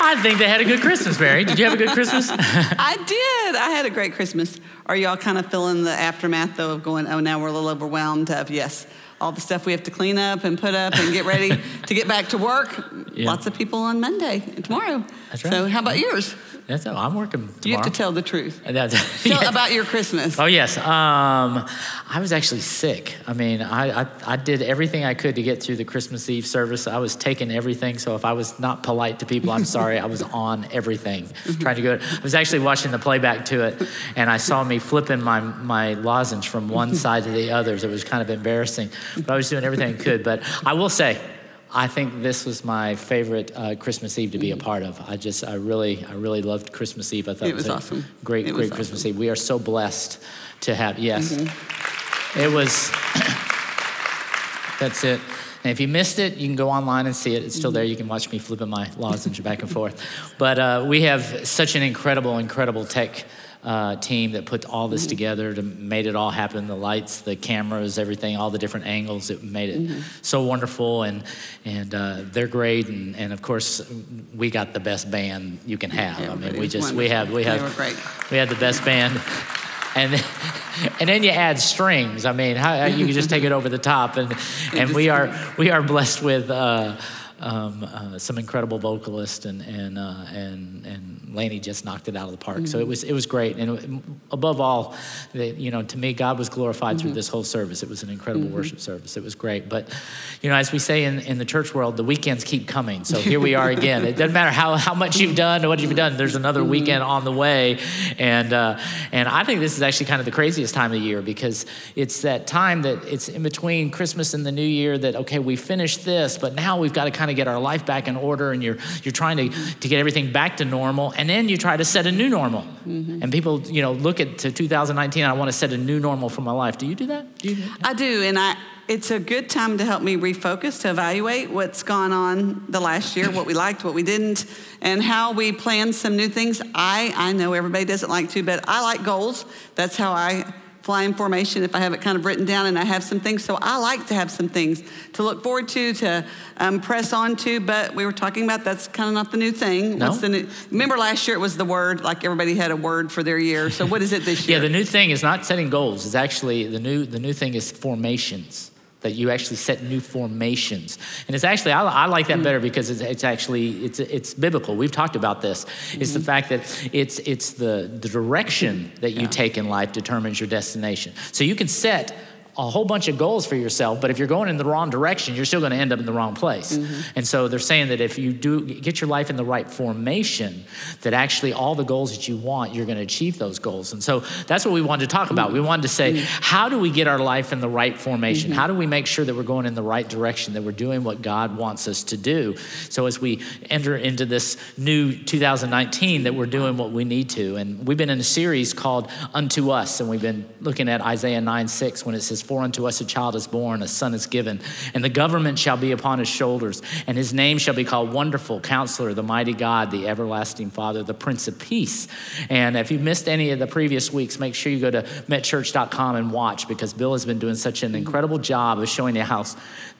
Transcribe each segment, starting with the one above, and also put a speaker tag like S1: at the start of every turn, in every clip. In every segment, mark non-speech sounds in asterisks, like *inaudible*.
S1: I think they had a good Christmas, Mary. Did you have a good Christmas? *laughs*
S2: I did. I had a great Christmas. Are y'all kind of feeling the aftermath though of going, oh, now we're a little overwhelmed of, yes, all the stuff we have to clean up and put up and get ready *laughs* to get back to work?
S1: Yeah.
S2: Lots of people on Monday and tomorrow.
S1: That's right.
S2: So, how about yours?
S1: That's all. I'm working tomorrow.
S2: You have to tell the truth.
S1: That's,
S2: Tell *laughs*
S1: yeah.
S2: about your Christmas.
S1: Oh yes, um, I was actually sick. I mean, I, I I did everything I could to get through the Christmas Eve service. I was taking everything. So if I was not polite to people, I'm sorry. I was *laughs* on everything, trying to go. I was actually watching the playback to it, and I saw me flipping my my lozenge from one *laughs* side to the other. So it was kind of embarrassing, but I was doing everything I could. But I will say. I think this was my favorite uh, Christmas Eve to be a part of. I just, I really, I really loved Christmas Eve. I thought
S2: It
S1: it was,
S2: was
S1: a
S2: awesome.
S1: great,
S2: It was
S1: great Christmas. Eve. We are so blessed to have, yes.
S2: Mm-hmm.
S1: It was, *coughs* that's it. And if you missed it, you can go online and see it. It's still there. You can watch me flipping my lozenge back and forth. But uh, we have such an incredible, incredible tech uh, team that put all
S2: Mm-hmm.
S1: this together to made it all happen. The lights, the cameras, everything, all the different angles. It made it
S2: Mm-hmm.
S1: so wonderful, and and uh, they're great. And, and of course, we got the best band you can have. I mean, we just we
S2: wonderful.
S1: have we have we had the best band. And then, *laughs* and then you add strings. I mean, how, you can just take it over the top, and *laughs* and we are *laughs* we are blessed with uh, um, uh, some incredible vocalists, and and uh, and and Laney just knocked it out of the park. So it was it was great, and it- above all, the, you know, to me, God was glorified through this whole service. It was an incredible worship service. It was great, but you know, as we say in, in the church world, the weekends keep coming. So here we are again. It doesn't matter how, how much you've done or what you've done. There's another weekend on the way, and uh, and I think this is actually kind of the craziest time of year because it's that time that it's in between Christmas and the New Year that okay, we finished this, but now we've got to kind of get our life back in order, and you're you're trying to to get everything back to normal, and then you try to set a new normal. Mm-hmm. And people, you know, look at to 2019. I want to set a new normal for my life. Do you do that? Do you do that?
S2: I do, and I. It's a good time to help me refocus, to evaluate what's gone on the last year, what we liked, what we didn't, and how we plan some new things. I I know everybody doesn't like to, but I like goals. That's how I fly in formation. If I have it kind of written down and I have some things, so I like to have some things to look forward to, to um, press on to. But we were talking about that's kind of not the new thing.
S1: No.
S2: What's the new? Remember last year it was the word, like everybody had a word for their year. So what is it this *laughs* year?
S1: Yeah, the new thing is not setting goals. It's actually the new the new thing is formations. That you actually set new formations, and it's actually I, I like that better because it's, it's actually it's it's biblical. We've talked about this. It's the fact that it's it's the the direction that you take in life determines your destination. So you can set a whole bunch of goals for yourself, but if you're going in the wrong direction, you're still going to end up in the wrong place. Mm-hmm. And so they're saying that if you do get your life in the right formation, that actually all the goals that you want, you're going to achieve those goals. And so that's what we wanted to talk about. We wanted to say, mm-hmm. how do we get our life in the right formation? Mm-hmm. How do we make sure that we're going in the right direction, that we're doing what God wants us to do? So as we enter into this new 2019, that we're doing what we need to. And we've been in a series called Unto Us, and we've been looking at Isaiah 9 6 when it says, For unto us a child is born, a son is given, and the government shall be upon his shoulders, and his name shall be called Wonderful, Counselor, the Mighty God, the Everlasting Father, the Prince of Peace. And if you missed any of the previous weeks, make sure you go to metchurch.com and watch because Bill has been doing such an incredible job of showing you how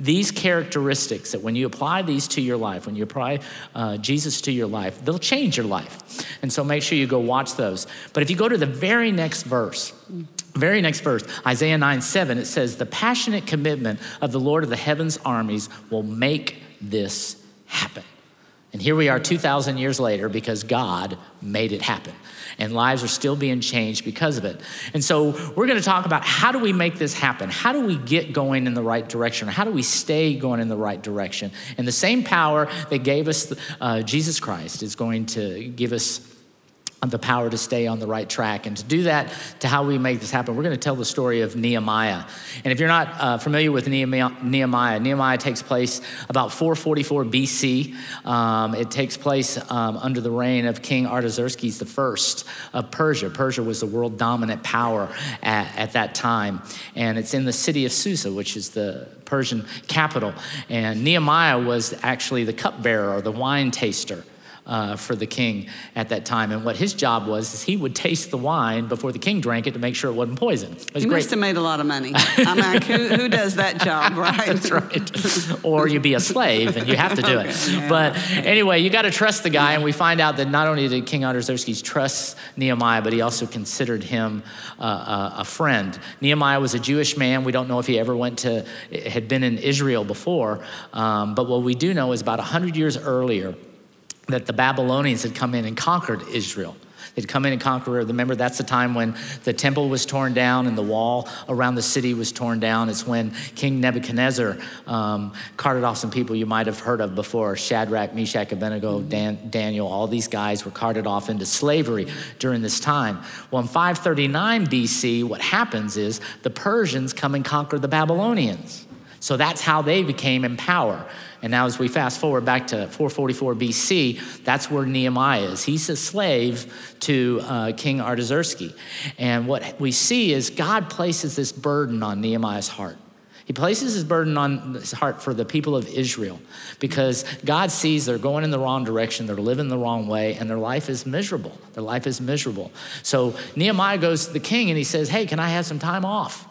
S1: these characteristics that when you apply these to your life, when you apply uh, Jesus to your life, they'll change your life. And so make sure you go watch those. But if you go to the very next verse, very next verse, Isaiah 9 7, it says, The passionate commitment of the Lord of the heavens armies will make this happen. And here we are 2,000 years later because God made it happen. And lives are still being changed because of it. And so we're going to talk about how do we make this happen? How do we get going in the right direction? How do we stay going in the right direction? And the same power that gave us uh, Jesus Christ is going to give us the power to stay on the right track. And to do that, to how we make this happen, we're going to tell the story of Nehemiah. And if you're not uh, familiar with Nehemiah, Nehemiah, Nehemiah takes place about 444 BC. Um, it takes place um, under the reign of King Artaxerxes I of Persia. Persia was the world dominant power at, at that time. And it's in the city of Susa, which is the Persian capital. And Nehemiah was actually the cupbearer or the wine taster uh, for the king at that time. And what his job was is he would taste the wine before the king drank it to make sure it wasn't poison. It was
S2: he
S1: great.
S2: must have made a lot of money. *laughs* I'm like, who, who does that job, *laughs* right?
S1: That's right. or you be a slave and you have to do *laughs*
S2: Okay,
S1: it.
S2: yeah.
S1: But anyway, you got to trust the guy. And we find out that not only did King Artaxerxes trust Nehemiah, but he also considered him uh, a, a friend. Nehemiah was a Jewish man. We don't know if he ever went to, had been in Israel before. Um, but what we do know is about 100 years earlier, that the Babylonians had come in and conquered Israel. They'd come in and conquer. Remember, that's the time when the temple was torn down and the wall around the city was torn down. It's when King Nebuchadnezzar um, carted off some people you might have heard of before Shadrach, Meshach, Abednego, Dan, Daniel. All these guys were carted off into slavery during this time. Well, in 539 BC, what happens is the Persians come and conquer the Babylonians. So that's how they became in power. And now, as we fast forward back to 444 BC, that's where Nehemiah is. He's a slave to uh, King Artaxerxes. And what we see is God places this burden on Nehemiah's heart. He places his burden on his heart for the people of Israel because God sees they're going in the wrong direction, they're living the wrong way, and their life is miserable. Their life is miserable. So Nehemiah goes to the king and he says, Hey, can I have some time off?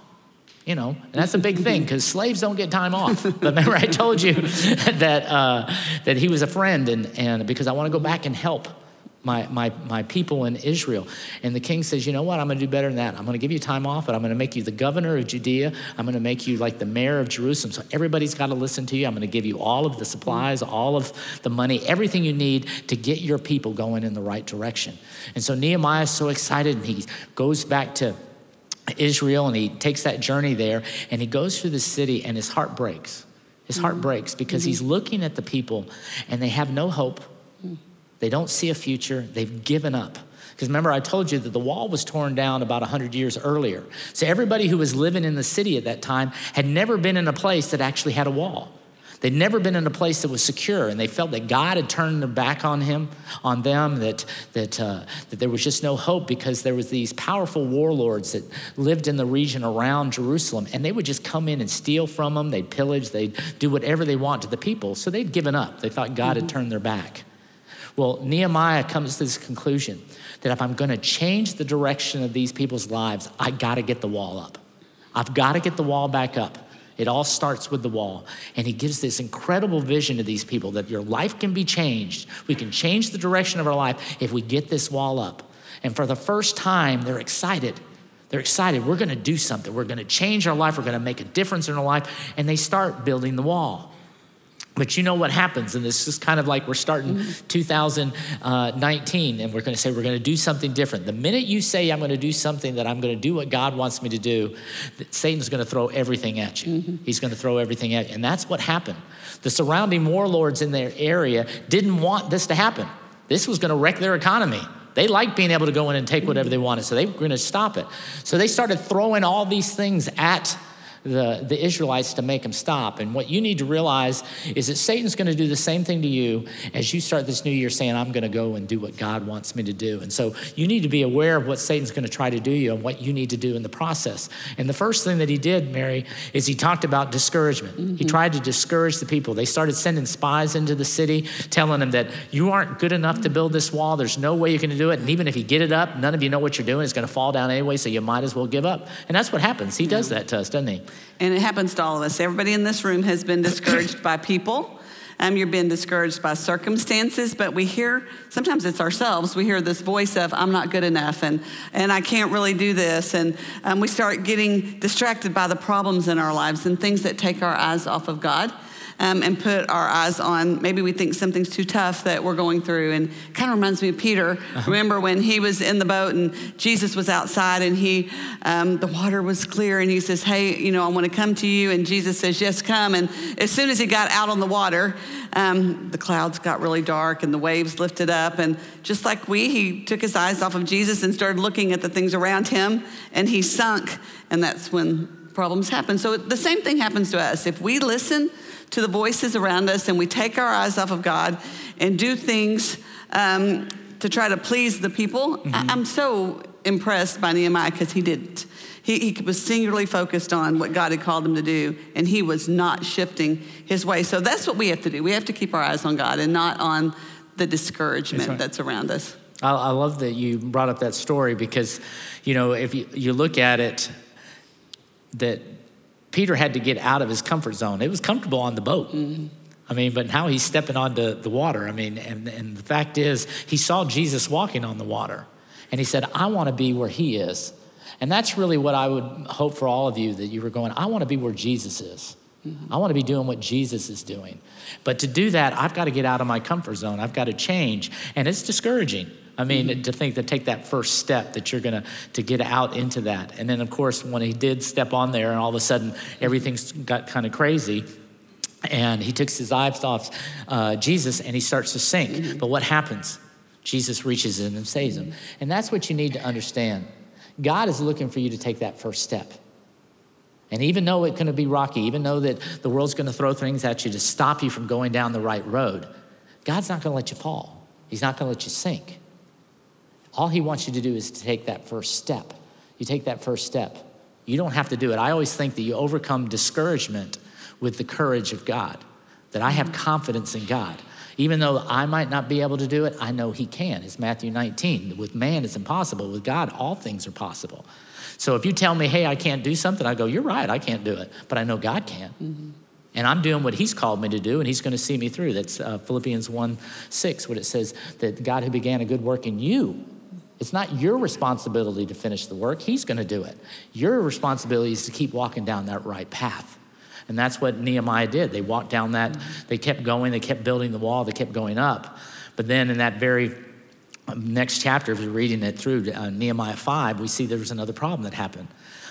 S1: You know, and that's a big thing because slaves don't get time off. *laughs* But remember, I told you *laughs* that, uh, that he was a friend, and, and because I want to go back and help my, my, my people in Israel. And the king says, You know what? I'm going to do better than that. I'm going to give you time off, but I'm going to make you the governor of Judea. I'm going to make you like the mayor of Jerusalem. So everybody's got to listen to you. I'm going to give you all of the supplies, all of the money, everything you need to get your people going in the right direction. And so Nehemiah is so excited, and he goes back to Israel and he takes that journey there and he goes through the city and his heart breaks. His heart mm-hmm. breaks because mm-hmm. he's looking at the people and they have no hope. Mm. They don't see a future. They've given up. Because remember, I told you that the wall was torn down about 100 years earlier. So everybody who was living in the city at that time had never been in a place that actually had a wall. They'd never been in a place that was secure, and they felt that God had turned their back on him, on them, that, that, uh, that there was just no hope because there was these powerful warlords that lived in the region around Jerusalem, and they would just come in and steal from them. They'd pillage, they'd do whatever they want to the people. So they'd given up. They thought God had turned their back. Well, Nehemiah comes to this conclusion that if I'm going to change the direction of these people's lives, I got to get the wall up. I've got to get the wall back up. It all starts with the wall. And he gives this incredible vision to these people that your life can be changed. We can change the direction of our life if we get this wall up. And for the first time, they're excited. They're excited. We're going to do something. We're going to change our life. We're going to make a difference in our life. And they start building the wall. But you know what happens, and this is kind of like we're starting 2019, and we're going to say we're going to do something different. The minute you say I'm going to do something that I'm going to do what God wants me to do, Satan's going to throw everything at you. Mm-hmm. He's going to throw everything at you, and that's what happened. The surrounding warlords in their area didn't want this to happen. This was going to wreck their economy. They liked being able to go in and take whatever mm-hmm. they wanted, so they were going to stop it. So they started throwing all these things at the, the Israelites to make them stop. And what you need to realize is that Satan's going to do the same thing to you as you start this new year saying, I'm going to go and do what God wants me to do. And so you need to be aware of what Satan's going to try to do you and what you need to do in the process. And the first thing that he did, Mary, is he talked about discouragement. He mm-hmm. tried to discourage the people. They started sending spies into the city, telling them that you aren't good enough to build this wall. There's no way you're going to do it. And even if you get it up, none of you know what you're doing. It's going to fall down anyway, so you might as well give up. And that's what happens. He does that to us, doesn't he?
S2: And it happens to all of us. Everybody in this room has been discouraged by people. Um, you've been discouraged by circumstances, but we hear, sometimes it's ourselves, we hear this voice of, I'm not good enough and, and I can't really do this. And um, we start getting distracted by the problems in our lives and things that take our eyes off of God. Um, and put our eyes on maybe we think something's too tough that we're going through. And kind of reminds me of Peter. Uh-huh. Remember when he was in the boat and Jesus was outside and he, um, the water was clear and he says, Hey, you know, I want to come to you. And Jesus says, Yes, come. And as soon as he got out on the water, um, the clouds got really dark and the waves lifted up. And just like we, he took his eyes off of Jesus and started looking at the things around him and he sunk. And that's when problems happen. So the same thing happens to us. If we listen to the voices around us and we take our eyes off of God and do things um, to try to please the people, mm-hmm. I- am so impressed by Nehemiah because he didn't. He, he, was singularly focused on what God had called him to do, and he was not shifting his way. So that's what we have to do. We have to keep our eyes on God and not on the discouragement that's, right. that's around us.
S1: I, I love that you brought up that story because, you know, if you, you look at it, that Peter had to get out of his comfort zone. It was comfortable on the boat. Mm-hmm. I mean, but now he's stepping onto the water. I mean, and, and the fact is, he saw Jesus walking on the water. And he said, I want to be where he is. And that's really what I would hope for all of you that you were going, I want to be where Jesus is. Mm-hmm. I want to be doing what Jesus is doing. But to do that, I've got to get out of my comfort zone. I've got to change. And it's discouraging. I mean, mm-hmm. to think to take that first step that you're gonna to get out into that. And then of course when he did step on there and all of a sudden everything's got kind of crazy. And he takes his eyes off uh, Jesus and he starts to sink. Mm-hmm. But what happens? Jesus reaches in and saves him. And that's what you need to understand. God is looking for you to take that first step. And even though it's going to be rocky, even though that the world's going to throw things at you to stop you from going down the right road, God's not going to let you fall. He's not going to let you sink. All he wants you to do is to take that first step. You take that first step. You don't have to do it. I always think that you overcome discouragement with the courage of God, that I have confidence in God. Even though I might not be able to do it, I know He can. It's Matthew 19. With man, it's impossible. With God, all things are possible. So if you tell me, hey, I can't do something, I go, you're right, I can't do it. But I know God can. Mm-hmm. And I'm doing what He's called me to do, and He's going to see me through. That's uh, Philippians 1 6, what it says that God who began a good work in you it's not your responsibility to finish the work, He's going to do it. Your responsibility is to keep walking down that right path. And that's what Nehemiah did. They walked down that, they kept going, they kept building the wall, they kept going up. But then in that very um, next chapter, if you're reading it through uh, Nehemiah 5, we see there was another problem that happened.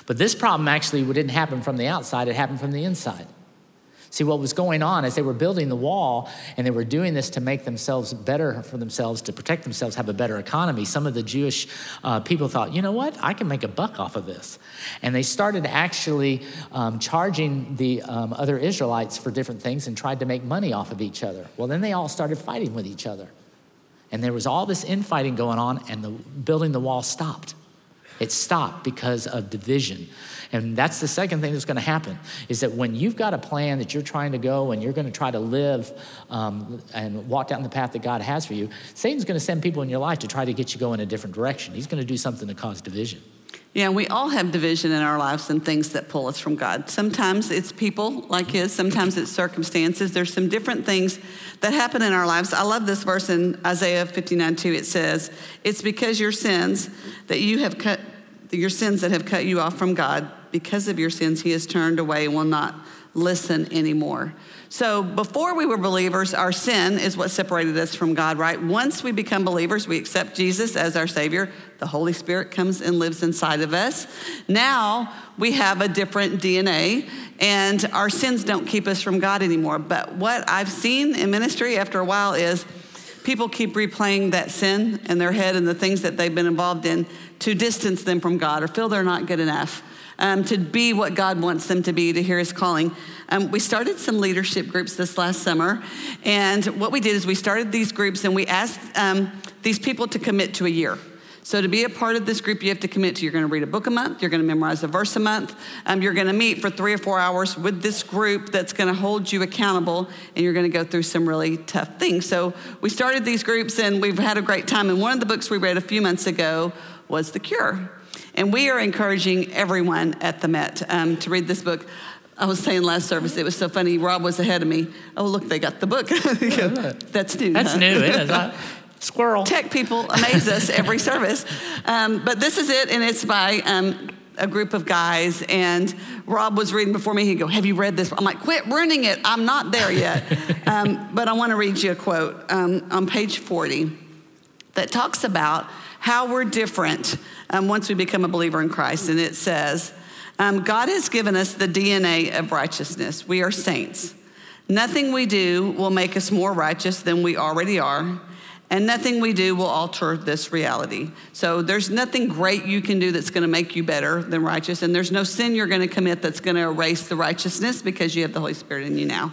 S1: But this problem actually didn't happen from the outside, it happened from the inside. See, what was going on as they were building the wall and they were doing this to make themselves better for themselves, to protect themselves, have a better economy, some of the Jewish uh, people thought, you know what, I can make a buck off of this. And they started actually um, charging the um, other Israelites for different things and tried to make money off of each other. Well, then they all started fighting with each other. And there was all this infighting going on, and the building the wall stopped. It stopped because of division. And that's the second thing that's going to happen is that when you've got a plan that you're trying to go and you're going to try to live um, and walk down the path that God has for you, Satan's going to send people in your life to try to get you going in a different direction. He's going to do something to cause division.
S2: Yeah, we all have division in our lives and things that pull us from God. Sometimes it's people like his, sometimes it's circumstances. There's some different things that happen in our lives. I love this verse in Isaiah 59 2. It says, It's because your sins that you have cut, your sins that have cut you off from God, because of your sins, he has turned away and will not listen anymore. So before we were believers, our sin is what separated us from God, right? Once we become believers, we accept Jesus as our Savior. The Holy Spirit comes and lives inside of us. Now we have a different DNA, and our sins don't keep us from God anymore. But what I've seen in ministry after a while is people keep replaying that sin in their head and the things that they've been involved in to distance them from God or feel they're not good enough um, to be what God wants them to be, to hear His calling. Um, we started some leadership groups this last summer, and what we did is we started these groups and we asked um, these people to commit to a year. So, to be a part of this group, you have to commit to you're going to read a book a month, you're going to memorize a verse a month, um, you're going to meet for three or four hours with this group that's going to hold you accountable, and you're going to go through some really tough things. So, we started these groups and we've had a great time. And one of the books we read a few months ago was The Cure. And we are encouraging everyone at the Met um, to read this book. I was saying last service, it was so funny. Rob was ahead of me. Oh, look, they got the book. *laughs* That's new.
S1: That's
S2: huh?
S1: new. It is. Squirrel. *laughs*
S2: Tech people amaze us every service. Um, but this is it, and it's by um, a group of guys, and Rob was reading before me. He'd go, Have you read this? I'm like, Quit ruining it. I'm not there yet. *laughs* um, but I want to read you a quote um, on page 40 that talks about how we're different um, once we become a believer in Christ. And it says, um, God has given us the DNA of righteousness. We are saints. Nothing we do will make us more righteous than we already are and nothing we do will alter this reality. So there's nothing great you can do that's going to make you better than righteous, and there's no sin you're going to commit that's going to erase the righteousness because you have the Holy Spirit in you now.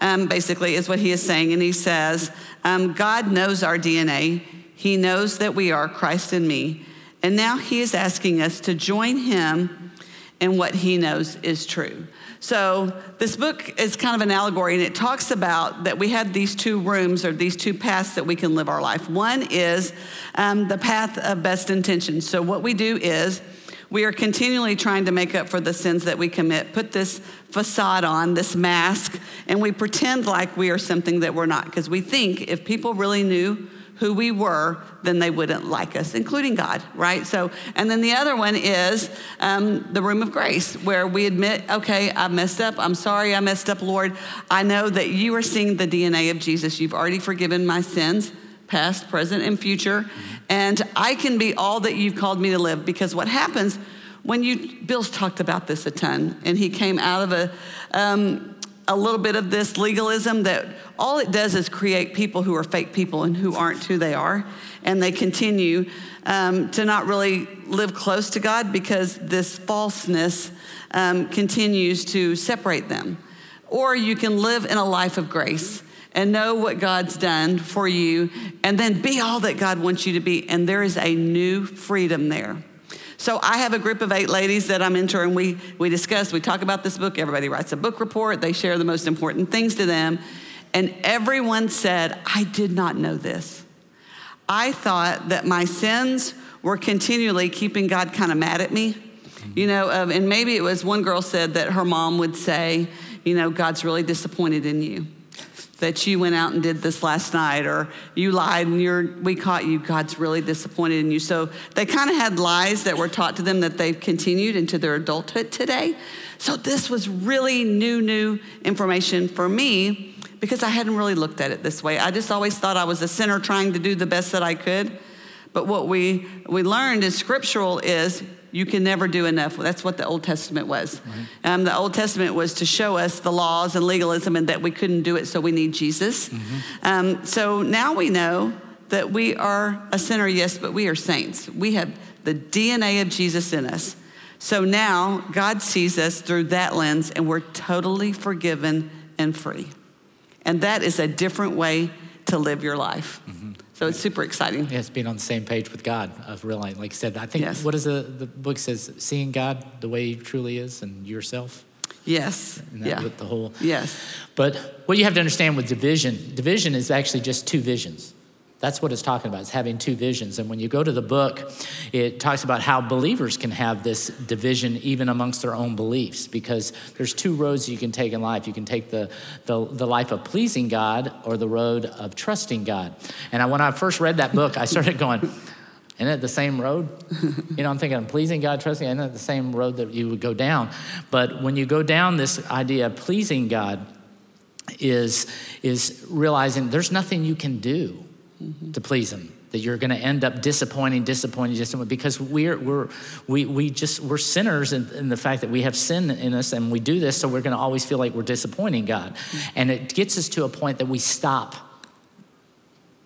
S2: Um, basically, is what he is saying, and he says, um, God knows our DNA. He knows that we are Christ in me, and now he is asking us to join him in what he knows is true. So this book is kind of an allegory, and it talks about that we have these two rooms or these two paths that we can live our life. One is um, the path of best intentions. So what we do is we are continually trying to make up for the sins that we commit, put this facade on, this mask, and we pretend like we are something that we're not because we think if people really knew who we were, then they wouldn't like us, including God, right? So, and then the other one is um, the room of grace, where we admit, okay, I messed up. I'm sorry I messed up, Lord. I know that you are seeing the DNA of Jesus. You've already forgiven my sins, past, present, and future. And I can be all that you've called me to live because what happens when you, Bill's talked about this a ton, and he came out of a, um, a little bit of this legalism that all it does is create people who are fake people and who aren't who they are. And they continue um, to not really live close to God because this falseness um, continues to separate them. Or you can live in a life of grace and know what God's done for you and then be all that God wants you to be. And there is a new freedom there. So I have a group of eight ladies that I'm mentoring. We, we discuss, we talk about this book. Everybody writes a book report. They share the most important things to them. And everyone said, I did not know this. I thought that my sins were continually keeping God kind of mad at me. You know, um, and maybe it was one girl said that her mom would say, you know, God's really disappointed in you that you went out and did this last night or you lied and you're, we caught you god's really disappointed in you. So they kind of had lies that were taught to them that they've continued into their adulthood today. So this was really new new information for me because i hadn't really looked at it this way. I just always thought i was a sinner trying to do the best that i could. But what we we learned in scriptural is you can never do enough. That's what the Old Testament was. Right. Um, the Old Testament was to show us the laws and legalism and that we couldn't do it, so we need Jesus. Mm-hmm. Um, so now we know that we are a sinner, yes, but we are saints. We have the DNA of Jesus in us. So now God sees us through that lens and we're totally forgiven and free. And that is a different way to live your life. Mm-hmm. So it's super exciting.
S1: Yes, being on the same page with God of realizing, like I said, I think yes. what is the, the book says, seeing God the way he truly is and yourself.
S2: Yes.
S1: And yeah. the whole.
S2: Yes.
S1: But what you have to understand with division, division is actually just two visions. That's what it's talking about. It's having two visions. And when you go to the book, it talks about how believers can have this division even amongst their own beliefs because there's two roads you can take in life. You can take the, the, the life of pleasing God or the road of trusting God. And when I first read that book, I started going, isn't it the same road? You know, I'm thinking, I'm pleasing God, trusting, isn't it the same road that you would go down? But when you go down this idea of pleasing God, is, is realizing there's nothing you can do mm-hmm. to please him that you're going to end up disappointing disappointing disappointing because we're, we're we, we just we're sinners in, in, the fact that we have sin in us and we do this so we're going to always feel like we're disappointing god mm-hmm. and it gets us to a point that we stop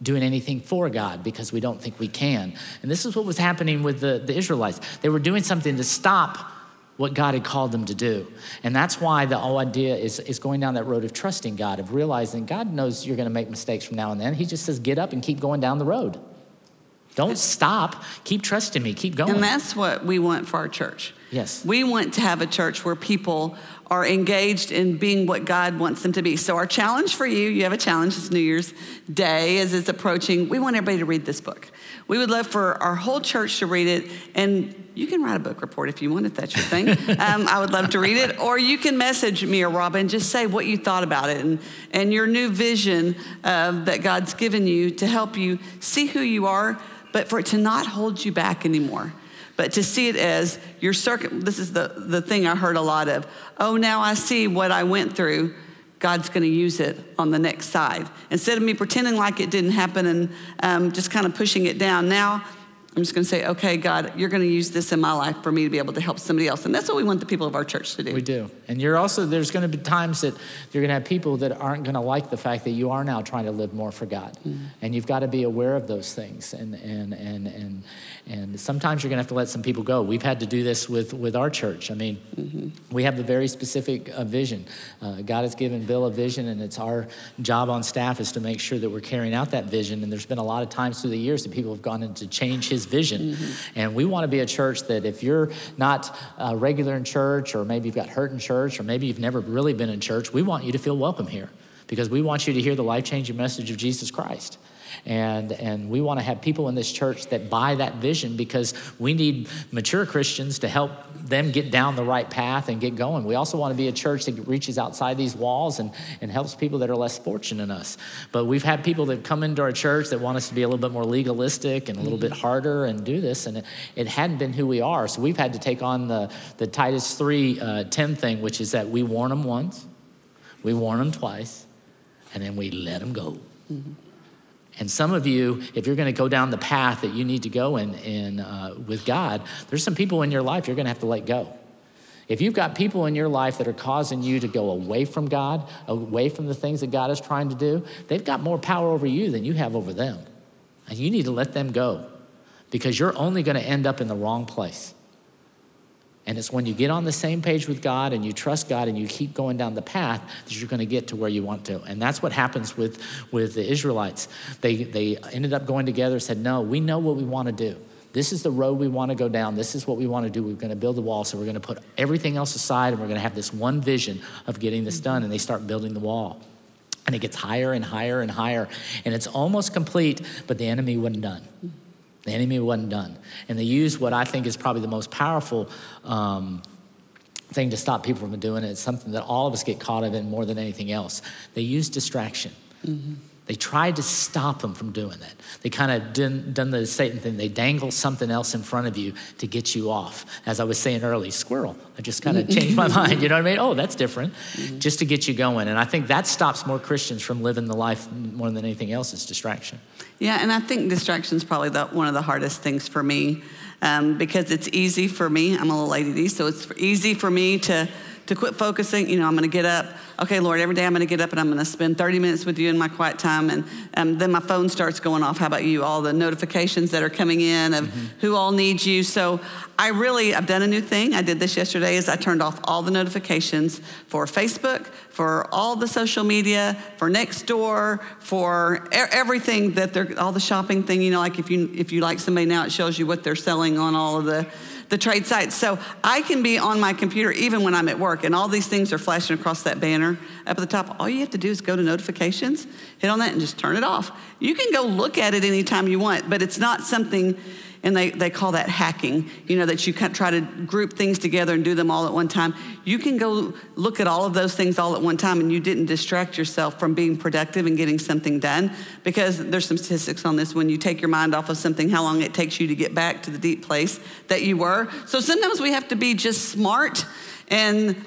S1: doing anything for god because we don't think we can and this is what was happening with the, the israelites they were doing something to stop what God had called them to do. And that's why the whole idea is, is going down that road of trusting God, of realizing God knows you're going to make mistakes from now and then. He just says, get up and keep going down the road. Don't stop. Keep trusting me. Keep going.
S2: And that's what we want for our church.
S1: Yes.
S2: We want to have a church where people are engaged in being what God wants them to be. So, our challenge for you, you have a challenge, it's New Year's Day as it's approaching. We want everybody to read this book. We would love for our whole church to read it and you can write a book report if you want, if that's your thing. *laughs* um, I would love to read it. Or you can message me or Robin, just say what you thought about it and, and your new vision uh, that God's given you to help you see who you are, but for it to not hold you back anymore. but to see it as your circuit. This is the, the thing I heard a lot of. Oh, now I see what I went through. God's going to use it on the next side. Instead of me pretending like it didn't happen and um, just kind of pushing it down, now I'm just going to say, okay, God, you're going to use this in my life for me to be able to help somebody else. And that's what we want the people of our church to do.
S1: We do. And you're also, there's going to be times that you're going to have people that aren't going to like the fact that you are now trying to live more for God. Mm-hmm. And you've got to be aware of those things. And, and, and, and, and sometimes you're going to have to let some people go. We've had to do this with, with our church. I mean, mm-hmm. we have a very specific uh, vision. Uh, God has given Bill a vision, and it's our job on staff is to make sure that we're carrying out that vision. And there's been a lot of times through the years that people have gone in to change his vision. Mm-hmm. And we want to be a church that if you're not uh, regular in church, or maybe you've got hurt in church, or maybe you've never really been in church, we want you to feel welcome here because we want you to hear the life changing message of Jesus Christ. And, and we want to have people in this church that buy that vision because we need mature Christians to help them get down the right path and get going. We also want to be a church that reaches outside these walls and, and helps people that are less fortunate than us. But we've had people that come into our church that want us to be a little bit more legalistic and a little bit harder and do this, and it, it hadn't been who we are. So we've had to take on the, the Titus 3 uh, 10 thing, which is that we warn them once, we warn them twice, and then we let them go. Mm-hmm. And some of you, if you're going to go down the path that you need to go in, in uh, with God, there's some people in your life you're going to have to let go. If you've got people in your life that are causing you to go away from God, away from the things that God is trying to do, they've got more power over you than you have over them. And you need to let them go because you're only going to end up in the wrong place. And it's when you get on the same page with God and you trust God and you keep going down the path that you're going to get to where you want to. And that's what happens with, with the Israelites. They, they ended up going together and said, No, we know what we want to do. This is the road we want to go down. This is what we want to do. We're going to build the wall. So we're going to put everything else aside and we're going to have this one vision of getting this done. And they start building the wall. And it gets higher and higher and higher. And it's almost complete, but the enemy wasn't done. The enemy wasn't done. And they used what I think is probably the most powerful um, thing to stop people from doing it. It's something that all of us get caught up in more than anything else. They use distraction. Mm-hmm. They tried to stop them from doing that. They kind of done, done the Satan thing. They dangle something else in front of you to get you off. As I was saying early, squirrel. I just kind of changed my mind. You know what I mean? Oh, that's different. Mm-hmm. Just to get you going. And I think that stops more Christians from living the life more than anything else is distraction.
S2: Yeah, and I think distraction is probably the, one of the hardest things for me um, because it's easy for me. I'm a little ADD, so it's easy for me to to quit focusing. You know, I'm going to get up. Okay, Lord, every day I'm going to get up and I'm going to spend 30 minutes with you in my quiet time. And um, then my phone starts going off. How about you? All the notifications that are coming in of mm-hmm. who all needs you. So I really, I've done a new thing. I did this yesterday is I turned off all the notifications for Facebook, for all the social media, for Nextdoor, for everything that they're, all the shopping thing. You know, like if you, if you like somebody now, it shows you what they're selling on all of the, the trade sites. So I can be on my computer even when I'm at work, and all these things are flashing across that banner up at the top. All you have to do is go to notifications, hit on that, and just turn it off. You can go look at it anytime you want, but it's not something and they, they call that hacking, you know, that you try to group things together and do them all at one time. You can go look at all of those things all at one time and you didn't distract yourself from being productive and getting something done because there's some statistics on this. When you take your mind off of something, how long it takes you to get back to the deep place that you were. So sometimes we have to be just smart and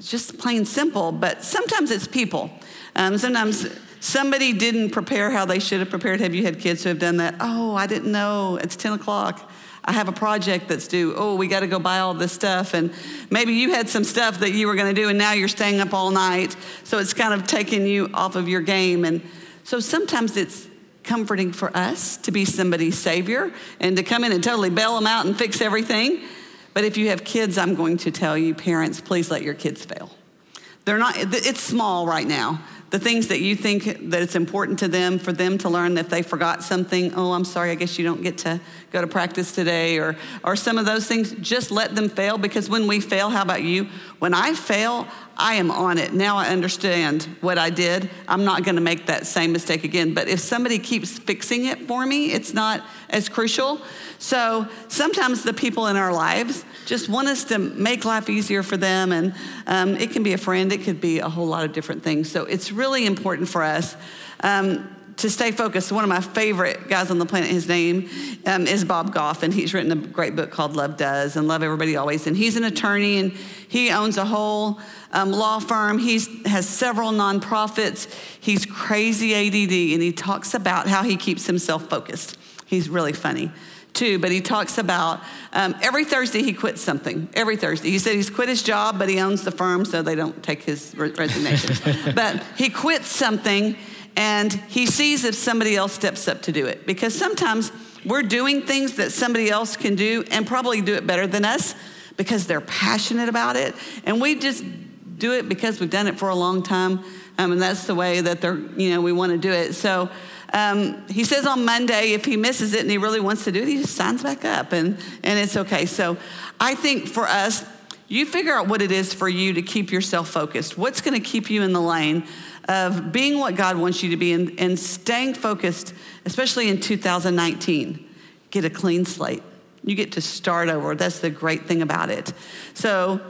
S2: just plain simple, but sometimes it's people. Um, sometimes Somebody didn't prepare how they should have prepared. Have you had kids who have done that? Oh, I didn't know. It's 10 o'clock. I have a project that's due. Oh, we got to go buy all this stuff. And maybe you had some stuff that you were going to do, and now you're staying up all night. So it's kind of taking you off of your game. And so sometimes it's comforting for us to be somebody's savior and to come in and totally bail them out and fix everything. But if you have kids, I'm going to tell you, parents, please let your kids fail. They're not, it's small right now the things that you think that it's important to them for them to learn if they forgot something. Oh i'm sorry i guess you don't get to go to practice today or or some of those things. Just let them fail because when we fail how about you? When i fail i am on it. Now i understand what i did. I'm not going to make that same mistake again. But if somebody keeps fixing it for me it's not as crucial. So sometimes the people in our lives just want us to make life easier for them. And um, it can be a friend, it could be a whole lot of different things. So it's really important for us. Um, to stay focused, one of my favorite guys on the planet, his name um, is Bob Goff, and he's written a great book called Love Does and Love Everybody Always. And he's an attorney and he owns a whole um, law firm. He has several nonprofits. He's crazy ADD, and he talks about how he keeps himself focused. He's really funny too, but he talks about um, every Thursday he quits something. Every Thursday. He said he's quit his job, but he owns the firm, so they don't take his re- resignation. *laughs* but he quits something and he sees if somebody else steps up to do it. Because sometimes we're doing things that somebody else can do and probably do it better than us because they're passionate about it. And we just do it because we've done it for a long time. Um, and that's the way that they're, you know, we want to do it. So um, he says on Monday, if he misses it and he really wants to do it, he just signs back up and, and it's okay. So I think for us, you figure out what it is for you to keep yourself focused. What's going to keep you in the lane of being what God wants you to be and, and staying focused, especially in 2019. Get a clean slate. You get to start over. That's the great thing about it. So,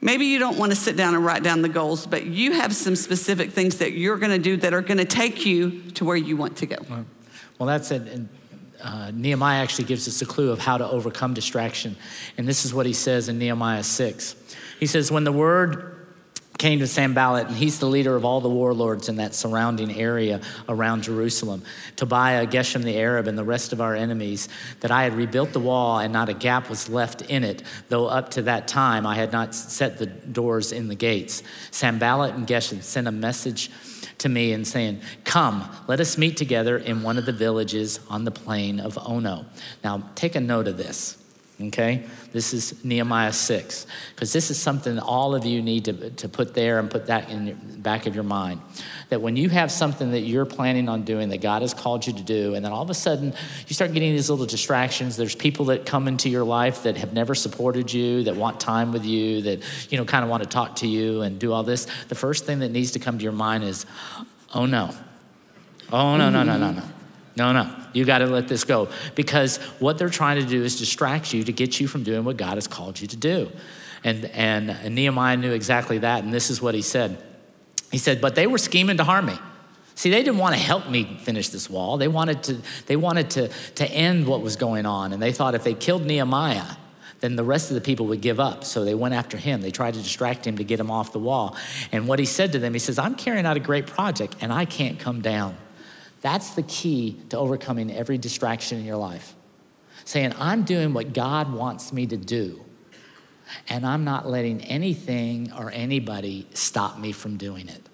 S2: Maybe you don't want to sit down and write down the goals, but you have some specific things that you're going to do that are going to take you to where you want to go.
S1: Well, that's it. And uh, Nehemiah actually gives us a clue of how to overcome distraction. And this is what he says in Nehemiah 6. He says, When the word came to Sanballat, and he's the leader of all the warlords in that surrounding area around Jerusalem. Tobiah, Geshem the Arab, and the rest of our enemies, that I had rebuilt the wall and not a gap was left in it, though up to that time I had not set the doors in the gates. Sanballat and Geshem sent a message to me and saying, Come, let us meet together in one of the villages on the plain of Ono. Now, take a note of this okay? This is Nehemiah 6, because this is something all of you need to, to put there and put that in the back of your mind. That when you have something that you're planning on doing that God has called you to do, and then all of a sudden you start getting these little distractions, there's people that come into your life that have never supported you, that want time with you, that, you know, kind of want to talk to you and do all this. The first thing that needs to come to your mind is, oh no. Oh, no, no, no, no, no. No, no, you got to let this go because what they're trying to do is distract you to get you from doing what God has called you to do. And, and, and Nehemiah knew exactly that, and this is what he said. He said, But they were scheming to harm me. See, they didn't want to help me finish this wall. They wanted to, they wanted to, to end what was going on. And they thought if they killed Nehemiah, then the rest of the people would give up. So they went after him. They tried to distract him to get him off the wall. And what he said to them, he says, I'm carrying out a great project and I can't come down. That's the key to overcoming every distraction in your life. Saying, I'm doing what God wants me to do, and I'm not letting anything or anybody stop me from doing it.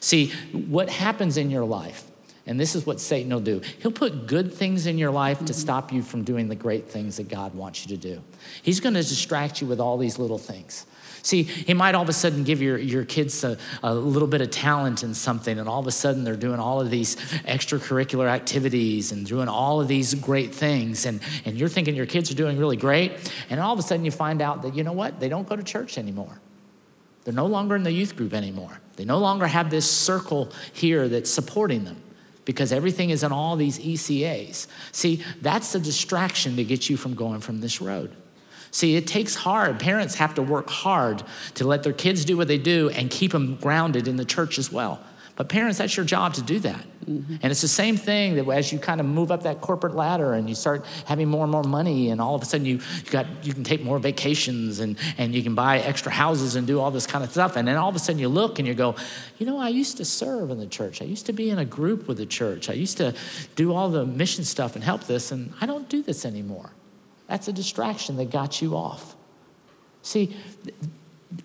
S1: See, what happens in your life, and this is what Satan will do. He'll put good things in your life to stop you from doing the great things that God wants you to do. He's to distract you with all these little things. See, he might all of a sudden give your, your kids a, a little bit of talent in something, and all of a sudden they're doing all of these extracurricular activities and doing all of these great things. And, and you're thinking your kids are doing really great. And all of a sudden you find out that, you know what? They don't go to church anymore. They're no longer in the youth group anymore. They no longer have this circle here that's supporting them because everything is in all these ECAs. See, that's the distraction to get you from going from this road. See, it takes hard. Parents have to work hard to let their kids do what they do and keep them grounded in the church as well. But parents, that's your job to do that. Mm-hmm. And it's the same thing that as you kind of move up that corporate ladder and you start having more and more money, and all of a sudden you, you got you can take more vacations and, and you can buy extra houses and do all this kind of stuff. And then all of a sudden you look and you go, you know, I used to serve in the church. I used to be in a group with the church. I used to do all the mission stuff and help this, and I don't do this anymore. That's a distraction that got you off. See,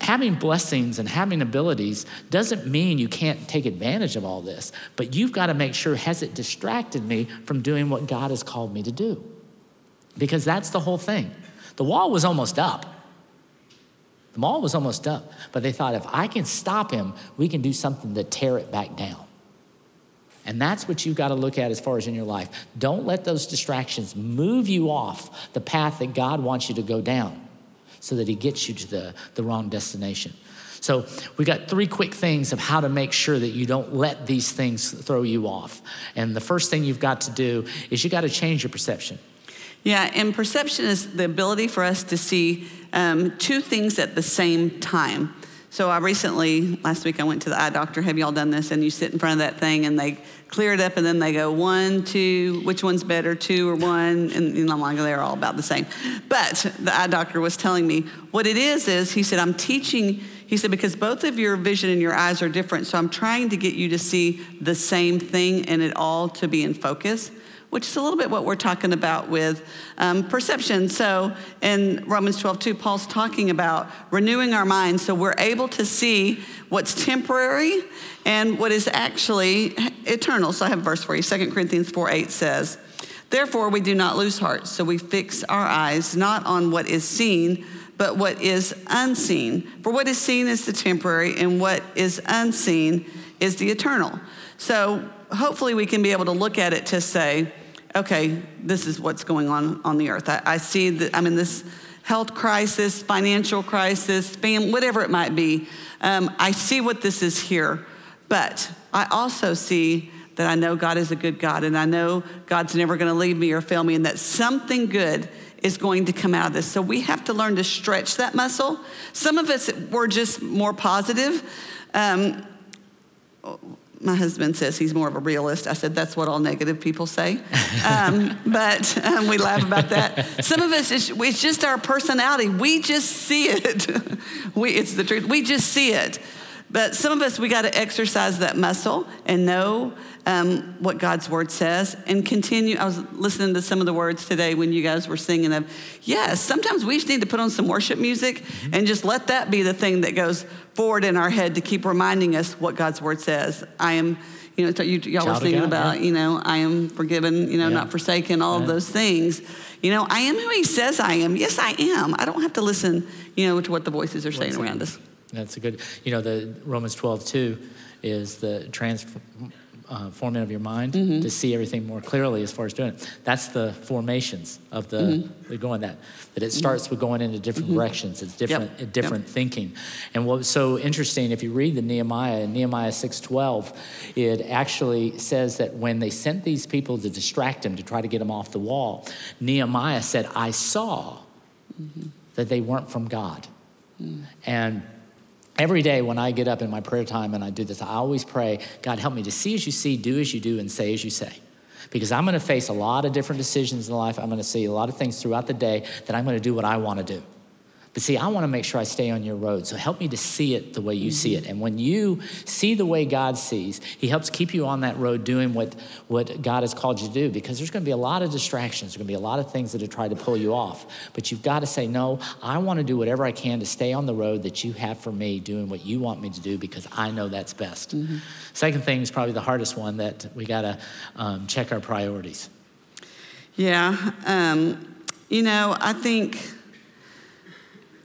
S1: having blessings and having abilities doesn't mean you can't take advantage of all this, but you've got to make sure has it distracted me from doing what God has called me to do? Because that's the whole thing. The wall was almost up. The wall was almost up, but they thought if I can stop him, we can do something to tear it back down. And that's what you've got to look at as far as in your life. Don't let those distractions move you off the path that God wants you to go down so that He gets you to the, the wrong destination. So, we got three quick things of how to make sure that you don't let these things throw you off. And the first thing you've got to do is you got to change your perception.
S2: Yeah, and perception is the ability for us to see um, two things at the same time. So I recently, last week, I went to the eye doctor. Have y'all done this? And you sit in front of that thing and they clear it up and then they go one, two, which one's better, two or one? And know, I'm like, they're all about the same. But the eye doctor was telling me what it is is he said, I'm teaching, he said, because both of your vision and your eyes are different. So I'm trying to get you to see the same thing and it all to be in focus which is a little bit what we're talking about with um, perception. So in Romans 12, 2, Paul's talking about renewing our minds so we're able to see what's temporary and what is actually eternal. So I have a verse for you. 2 Corinthians 4, 8 says, Therefore, we do not lose heart, so we fix our eyes not on what is seen, but what is unseen. For what is seen is the temporary, and what is unseen is the eternal. So hopefully, we can be able to look at it to say, okay, this is what's going on on the earth. I, I see that I'm in this health crisis, financial crisis, family, whatever it might be. Um, I see what this is here, but I also see that I know God is a good God, and I know God's never going to leave me or fail me, and that something good is going to come out of this. So we have to learn to stretch that muscle. Some of us were just more positive. Um, my husband says he's more of a realist. I said, that's what all negative people say. Um, *laughs* but um, we laugh about that. Some of us, it's, it's, just our personality. We just see it. *laughs* we, it's the truth. We just see it. But some of us, we got to exercise that muscle and know um, what God's word says and continue. I was listening to some of the words today when you guys were singing of, yes, sometimes we just need to put on some worship music mm-hmm. and just let that be the thing that goes forward in our head to keep reminding us what God's word says. I am, you know, you, y'all were singing God, about, yeah. you know, I am forgiven, you know, yeah. not forsaken, all yeah. of those things. You know, I am who he says I am. Yes, I am. I don't have to listen, you know, to what the voices are saying around us.
S1: That's a good, you know, the Romans 12, 2 is the transform uh, forming of your mind mm-hmm. to see everything more clearly as far as doing it. That's the formations of the, mm-hmm. going that, that it starts mm-hmm. with going into different mm-hmm. directions. It's different, yep. different yep. thinking. And what's so interesting, if you read the Nehemiah, in Nehemiah 6.12, it actually says that when they sent these people to distract him, to try to get him off the wall, Nehemiah said, I saw mm-hmm. that they weren't from God. Mm. And Every day when I get up in my prayer time and I do this, I always pray, God, help me to see as you see, do as you do, and say as you say. Because I'm going to face a lot of different decisions in life. I'm going to see a lot of things throughout the day that I'm going to do what I want to do. But see, I want to make sure I stay on your road. So help me to see it the way you mm-hmm. see it. And when you see the way God sees, He helps keep you on that road doing what, what God has called you to do because there's going to be a lot of distractions. There's going to be a lot of things that are trying to pull you off. But you've got to say, no, I want to do whatever I can to stay on the road that you have for me, doing what you want me to do because I know that's best. Mm-hmm. Second thing is probably the hardest one that we got to um, check our priorities.
S2: Yeah. Um, you know, I think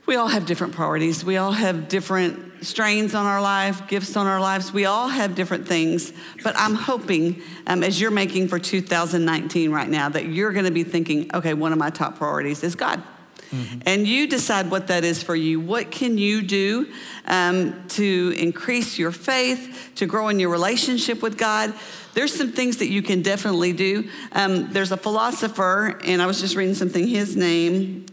S2: we all have different priorities. We all have different strains on our life, gifts on our lives. We all have different things. But I'm hoping, um, as you're making for 2019 right now, that you're going to be thinking, okay, one of my top priorities is God. Mm-hmm. And you decide what that is for you. What can you do um, to increase your faith, to grow in your relationship with God? There's some things that you can definitely do. Um, there's a philosopher, and I was just reading something, his name,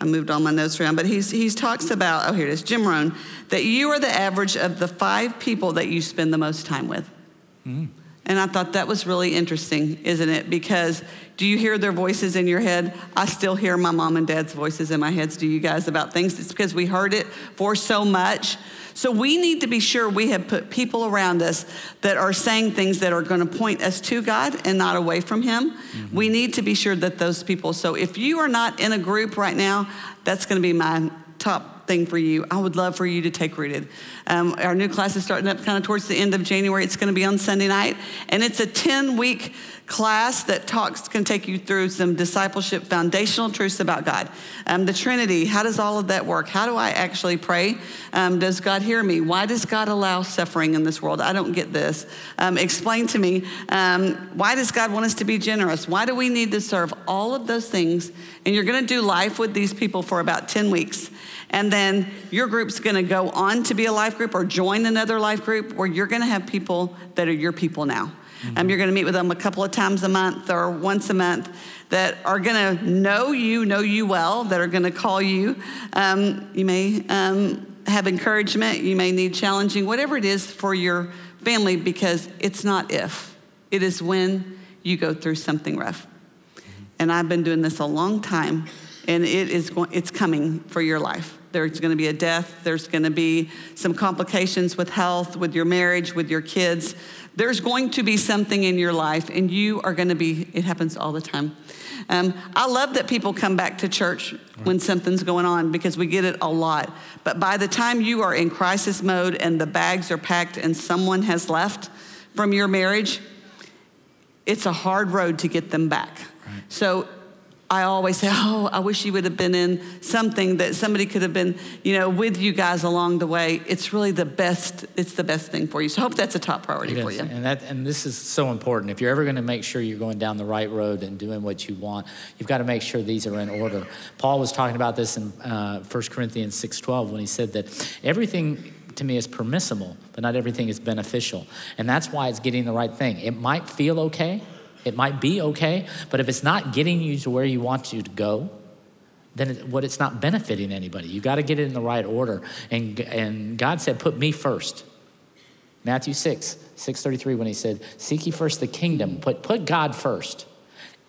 S2: I moved all my notes around, but he's, he talks about, oh, here it is, Jim Rohn, that you are the average of the five people that you spend the most time with. Mm. And I thought that was really interesting, isn't it? Because do you hear their voices in your head? I still hear my mom and dad's voices in my heads. Do you guys about things? It's because we heard it for so much so we need to be sure we have put people around us that are saying things that are going to point us to God and not away from Him. Mm-hmm. We need to be sure that those people, so if you are not in a group right now, that's going to be my top thing for you. I would love for you to take rooted. Um, our new class is starting up kind of towards the end of January. It's going to be on Sunday night, and it's a 10 week class that talks can take you through some discipleship foundational truths about God. Um, the Trinity, how does all of that work? How do I actually pray? Um, does God hear me? Why does God allow suffering in this world? I don't get this. Um, explain to me. Um, why does God want us to be generous? Why do we need to serve? All of those things. And you're going to do life with these people for about 10 weeks. And then your group's going to go on to be a life group or join another life group where you're going to have people that are your people now. Mm-hmm. Um, you're going to meet with them a couple of times a month or once a month that are going to know you, know you well, that are going to call you. Um, you may um, have encouragement. You may need challenging, whatever it is for your family, because it's not if, it is when you go through something rough. And I've been doing this a long time, and it is going, it's coming for your life. There's going to be a death. There's going to be some complications with health, with your marriage, with your kids. There's going to be something in your life, and you are going to be, it happens all the time. Um, I love that people come back to church when something's going on because we get it a lot. But by the time you are in crisis mode and the bags are packed and someone has left from your marriage, it's a hard road to get them back. Right. So I always say, *laughs* Oh, I wish you would have been in something that somebody could have been, you know, with you guys along the way. It's really the best, it's the best thing for you. So I hope that's a top priority for you.
S1: And that and this is so important. If you're ever going to make sure you're going down the right road and doing what you want, you've got to make sure these are in order. Paul was talking about this in uh, 1 Corinthians 6:12 when he said that everything to me is permissible, but not everything is beneficial. And that's why it's getting the right thing. It might feel okay it might be okay, but if it's not getting you to where you want you to go, then it, what it's not benefiting anybody. You got to get it in the right order. And, and God said, put me first. Matthew 6, 633, when he said, Seek ye first the kingdom, put, put God first.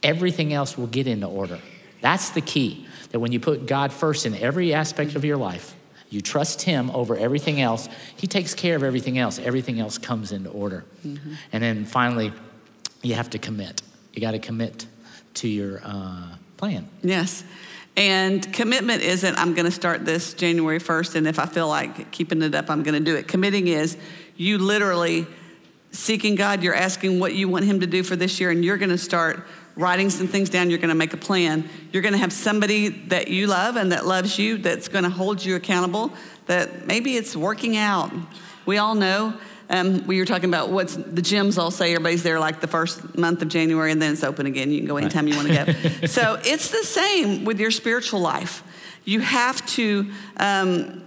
S1: Everything else will get into order. That's the key. That when you put God first in every aspect of your life, you trust Him over everything else, He takes care of everything else. Everything else comes into order. Mm-hmm. And then finally, you have to commit. You got to commit to your uh, plan.
S2: Yes. And commitment isn't, I'm going to start this January 1st, and if I feel like keeping it up, I'm going to do it. Committing is you literally seeking God, you're asking what you want Him to do for this year, and you're going to start writing some things down. You're going to make a plan. You're going to have somebody that you love and that loves you that's going to hold you accountable, that maybe it's working out. We all know um, we were talking about what's the gyms all say everybody's there like the first month of January and then it's open again. You can go anytime right. you want to go. *laughs* so it's the same with your spiritual life. You have to. Um,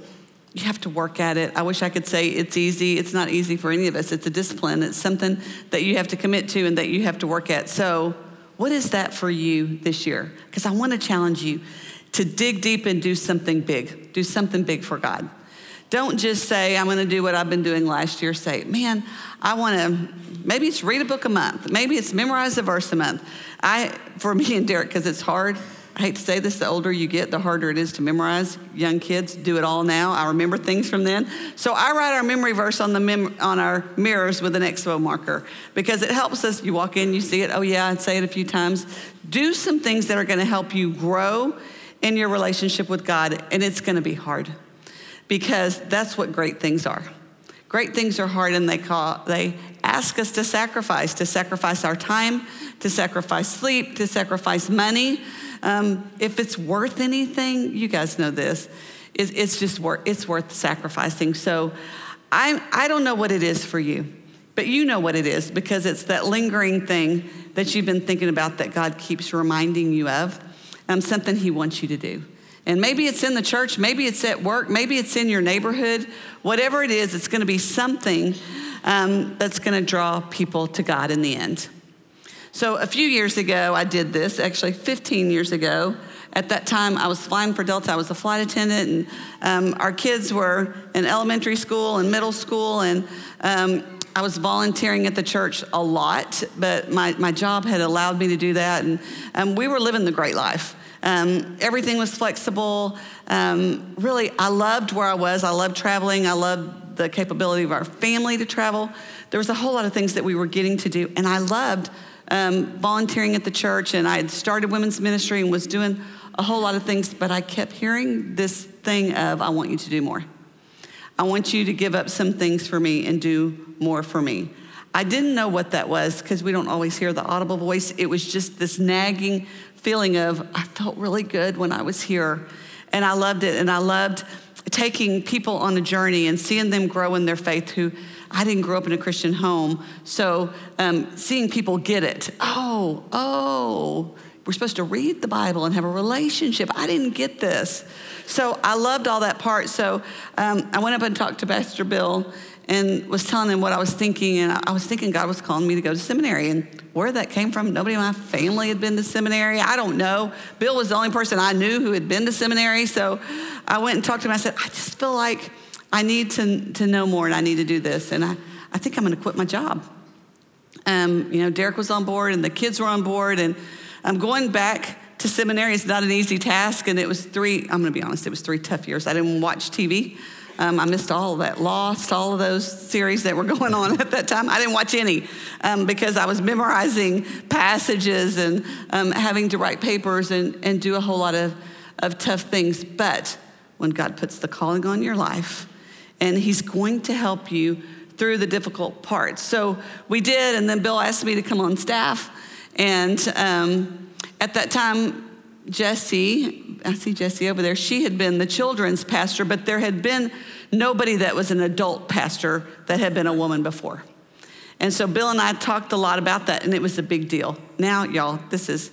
S2: you have to work at it. I wish I could say it's easy. It's not easy for any of us. It's a discipline. It's something that you have to commit to and that you have to work at. So, what is that for you this year? Because I want to challenge you to dig deep and do something big. Do something big for God. Don't just say, I'm going to do what I've been doing last year. Say, man, I want to, maybe it's read a book a month. Maybe it's memorize a verse a month. I, for me and Derek, because it's hard, I hate to say this, the older you get, the harder it is to memorize. Young kids do it all now. I remember things from then. So I write our memory verse on the mem- on our mirrors with an expo marker because it helps us. You walk in, you see it. Oh yeah, I'd say it a few times. Do some things that are going to help you grow in your relationship with God, and it's going to be hard because that's what great things are. Great things are hard and they call they ask us to sacrifice, to sacrifice our time, to sacrifice sleep, to sacrifice money. Um, if it's worth anything, you guys know this. It, it's just worth it's worth sacrificing. So I I don't know what it is for you, but you know what it is because it's that lingering thing that you've been thinking about that God keeps reminding you of, um, something He wants you to do. And maybe it's in the church, maybe it's at work, maybe it's in your neighborhood. Whatever it is, it's going to be something um, that's going to draw people to God in the end. So a few years ago, I did this, actually 15 years ago. At that time, I was flying for Delta. I was a flight attendant, and um, our kids were in elementary school and middle school, and um, I was volunteering at the church a lot, but my, my job had allowed me to do that, and um, we were living the great life. Um, everything was flexible. Um, really, I loved where I was. I loved traveling. I loved the capability of our family to travel. There was a whole lot of things that we were getting to do, and I loved um, volunteering at the church. And I had started women's ministry and was doing a whole lot of things, but I kept hearing this thing of, "I want you to do more. I want you to give up some things for me and do more for me." I didn't know what that was because we don't always hear the audible voice. It was just this nagging feeling of, I felt really good when I was here. And I loved it. And I loved taking people on a journey and seeing them grow in their faith who I didn't grow up in a Christian home. So um, seeing people get it. Oh, oh, we're supposed to read the Bible and have a relationship. I didn't get this. So I loved all that part. So um, I went up and talked to Pastor Bill and was telling him what I was thinking. And I was thinking God was calling me to go to seminary. And where that came from, nobody in my family had been to seminary. I don't know. Bill was the only person I knew who had been to seminary. So I went and talked to him. I said, I just feel like I need to, to know more and I need to do this. And I, I think I'm going to quit my job. Um, you know, Derek was on board and the kids were on board. And I'm going back to seminary It's not an easy task. And it was three, I'm going to be honest, it was three tough years. I didn't watch TV. Um, I missed all of that, lost all of those series that were *laughs* going on at that time. I didn't watch any um, because I was memorizing passages and um, having to write papers and, and do a whole lot of, of tough things. But when God puts the calling on your life and He's going to help you through the difficult parts. So we did, and then Bill asked me to come on staff. And um, at that time, Jesse, I see Jesse over there, she had been the children's pastor, but there had been nobody that was an adult pastor that had been a woman before. And so Bill and I talked a lot about that, and it was a big deal. Now, y'all, this is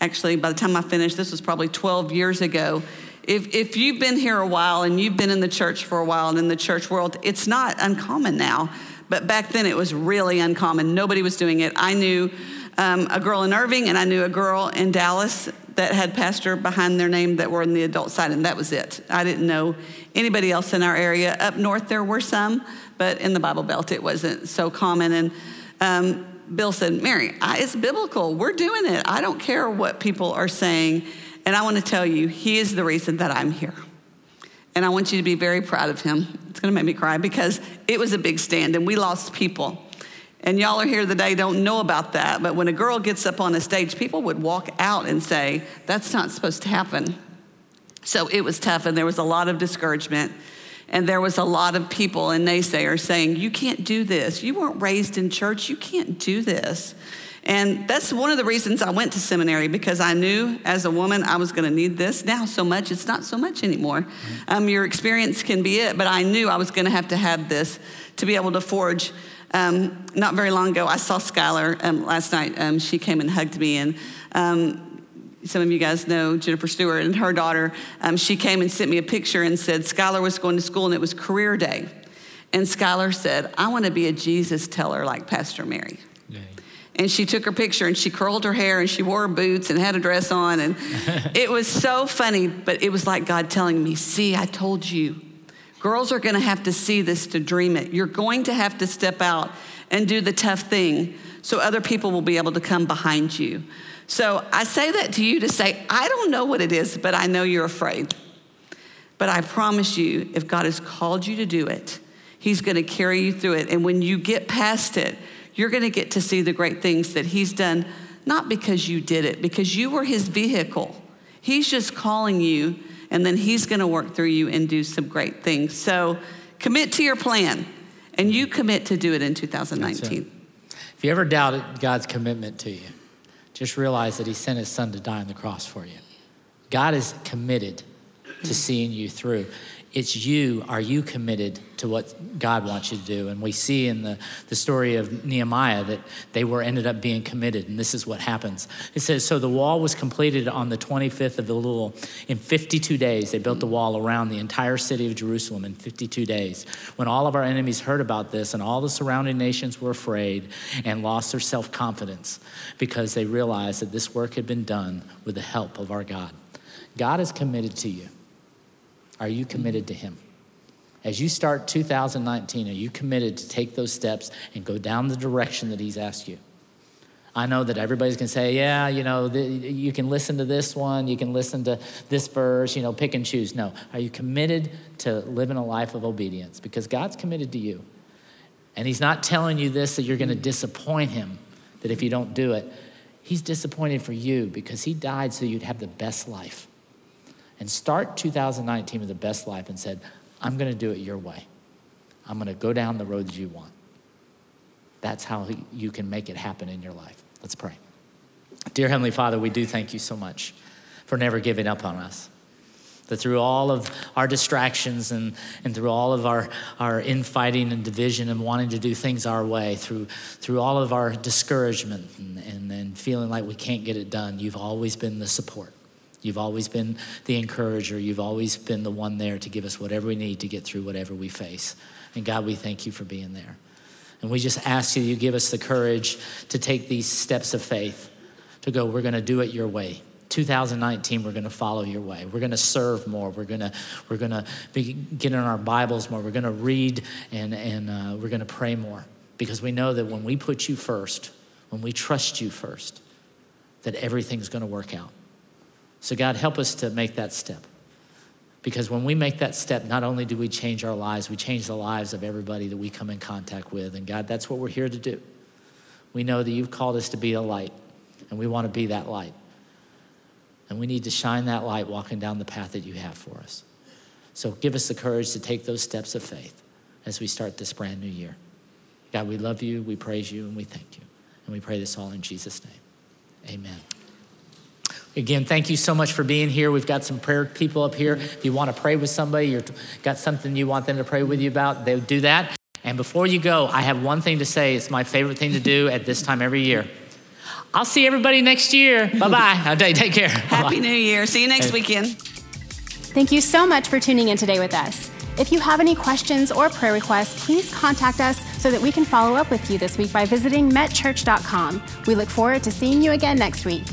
S2: actually, by the time I finished, this was probably 12 years ago. If, if you've been here a while and you've been in the church for a while and in the church world, it's not uncommon now. But back then it was really uncommon. Nobody was doing it. I knew um, a girl in Irving and I knew a girl in Dallas that had pastor behind their name that were on the adult side, and that was it. I didn't know anybody else in our area. Up north, there were some, but in the Bible Belt, it wasn't so common. And um, Bill said, Mary, I, it's biblical. We're doing it. I don't care what people are saying. And I want to tell you, he is the reason that I'm here. And I want you to be very proud of him. It's going to make me cry because it was a big stand and we lost people. And y'all are here today, don't know about that. But when a girl gets up on a stage, people would walk out and say, That's not supposed to happen. So it was tough, and there was a lot of discouragement. And there was a lot of people and naysayers saying, You can't do this. You weren't raised in church. You can't do this. And that's one of the reasons I went to seminary because I knew as a woman I was going to need this. Now, so much, it's not so much anymore. Um, your experience can be it, but I knew I was going to have to have this to be able to forge um, not very long ago, I saw Skylar um, last night. Um, she came and hugged me, and um, some of you guys know Jennifer Stewart and her daughter. Um, she came and sent me a picture and said Skylar was going to school and it was career day. And Skylar said, I want to be a Jesus teller like Pastor Mary. And she took her picture and she curled her hair and she wore boots and had a dress on. And *laughs* it was so funny, but it was like God telling me, See, I told you. Girls are going to have to see this to dream it. You're going to have to step out and do the tough thing so other people will be able to come behind you. So I say that to you to say, I don't know what it is, but I know you're afraid. But I promise you, if God has called you to do it, He's going to carry you through it. And when you get past it, you're going to get to see the great things that He's done, not because you did it, because you were His vehicle. He's just calling you and then He's going to work through you and do some great things. So commit to your plan, and you commit to do it in 2019.
S1: If you ever doubted God's commitment to you, just realize that He sent His Son to die on the cross for you. God is committed to seeing you through. It's you. Are you committed to what God wants you to do? And we see in the, the story of Nehemiah that they were ended up being committed, and this is what happens. It says, So the wall was completed on the 25th of Elul. In 52 days, they built the wall around the entire city of Jerusalem in 52 days. When all of our enemies heard about this, and all the surrounding nations were afraid and lost their self confidence because they realized that this work had been done with the help of our God. God is committed to you. Are you committed to Him? As you start 2019, are you committed to take those steps and go down the direction that He's asked you? I know that everybody's going to say, yeah, you know, you can listen to this one, you can listen to this verse, you know, pick and choose. No. Are you committed to living a life of obedience? Because God's committed to you. And He's not telling you this that you're going to disappoint Him, that if you don't do it, He's disappointed for you because He died so you'd have the best life and start 2019 with the best life and said, I'm going to do it your way. I'm going to go down the road that you want. That's how you can make it happen in your life. Let's pray. Dear Heavenly Father, we do thank you so much for never giving up on us. That through all of our distractions and, and through all of our, our infighting and division and wanting to do things our way, through, through all of our discouragement and, and, and feeling like we can't get it done, you've always been the support. You've always been the encourager. You've always been the one there to give us whatever we need to get through whatever we face. And God, we thank you for being there. And we just ask you, you give us the courage to take these steps of faith, to go, we're going to do it your way. 2019 we're going to follow your way we're going to serve more we're going to we're going to be, get in our bibles more we're going to read and and uh, we're going to pray more because we know that when we put you first when we trust you first that everything's going to work out so god help us to make that step because when we make that step, not only do we change our lives, we change the lives of everybody that we come in contact with. And God, that's what we're here to do. We know that you've called us to be a light, and we want to be that light. And we need to shine that light walking down the path that you have for us. So give us the courage to take those steps of faith as we start this brand new year. God, we love you, we praise you, and we thank you. And we pray this all in Jesus' name. Amen. Again, thank you so much for being here. We've got some prayer people up here. If you want to pray with somebody, you've got something you want them to pray with you about, they'll do that. And before you go, I have one thing to say. It's my favorite thing to do at this time every year. I'll see everybody next year. Bye bye. *laughs* take care.
S2: Happy
S1: Bye-bye.
S2: New Year. See you next weekend.
S3: Thank you so much for tuning in today with us. If you have any questions or prayer requests, please contact us so that we can follow up with you this week by visiting metchurch.com. We look forward to seeing you again next week.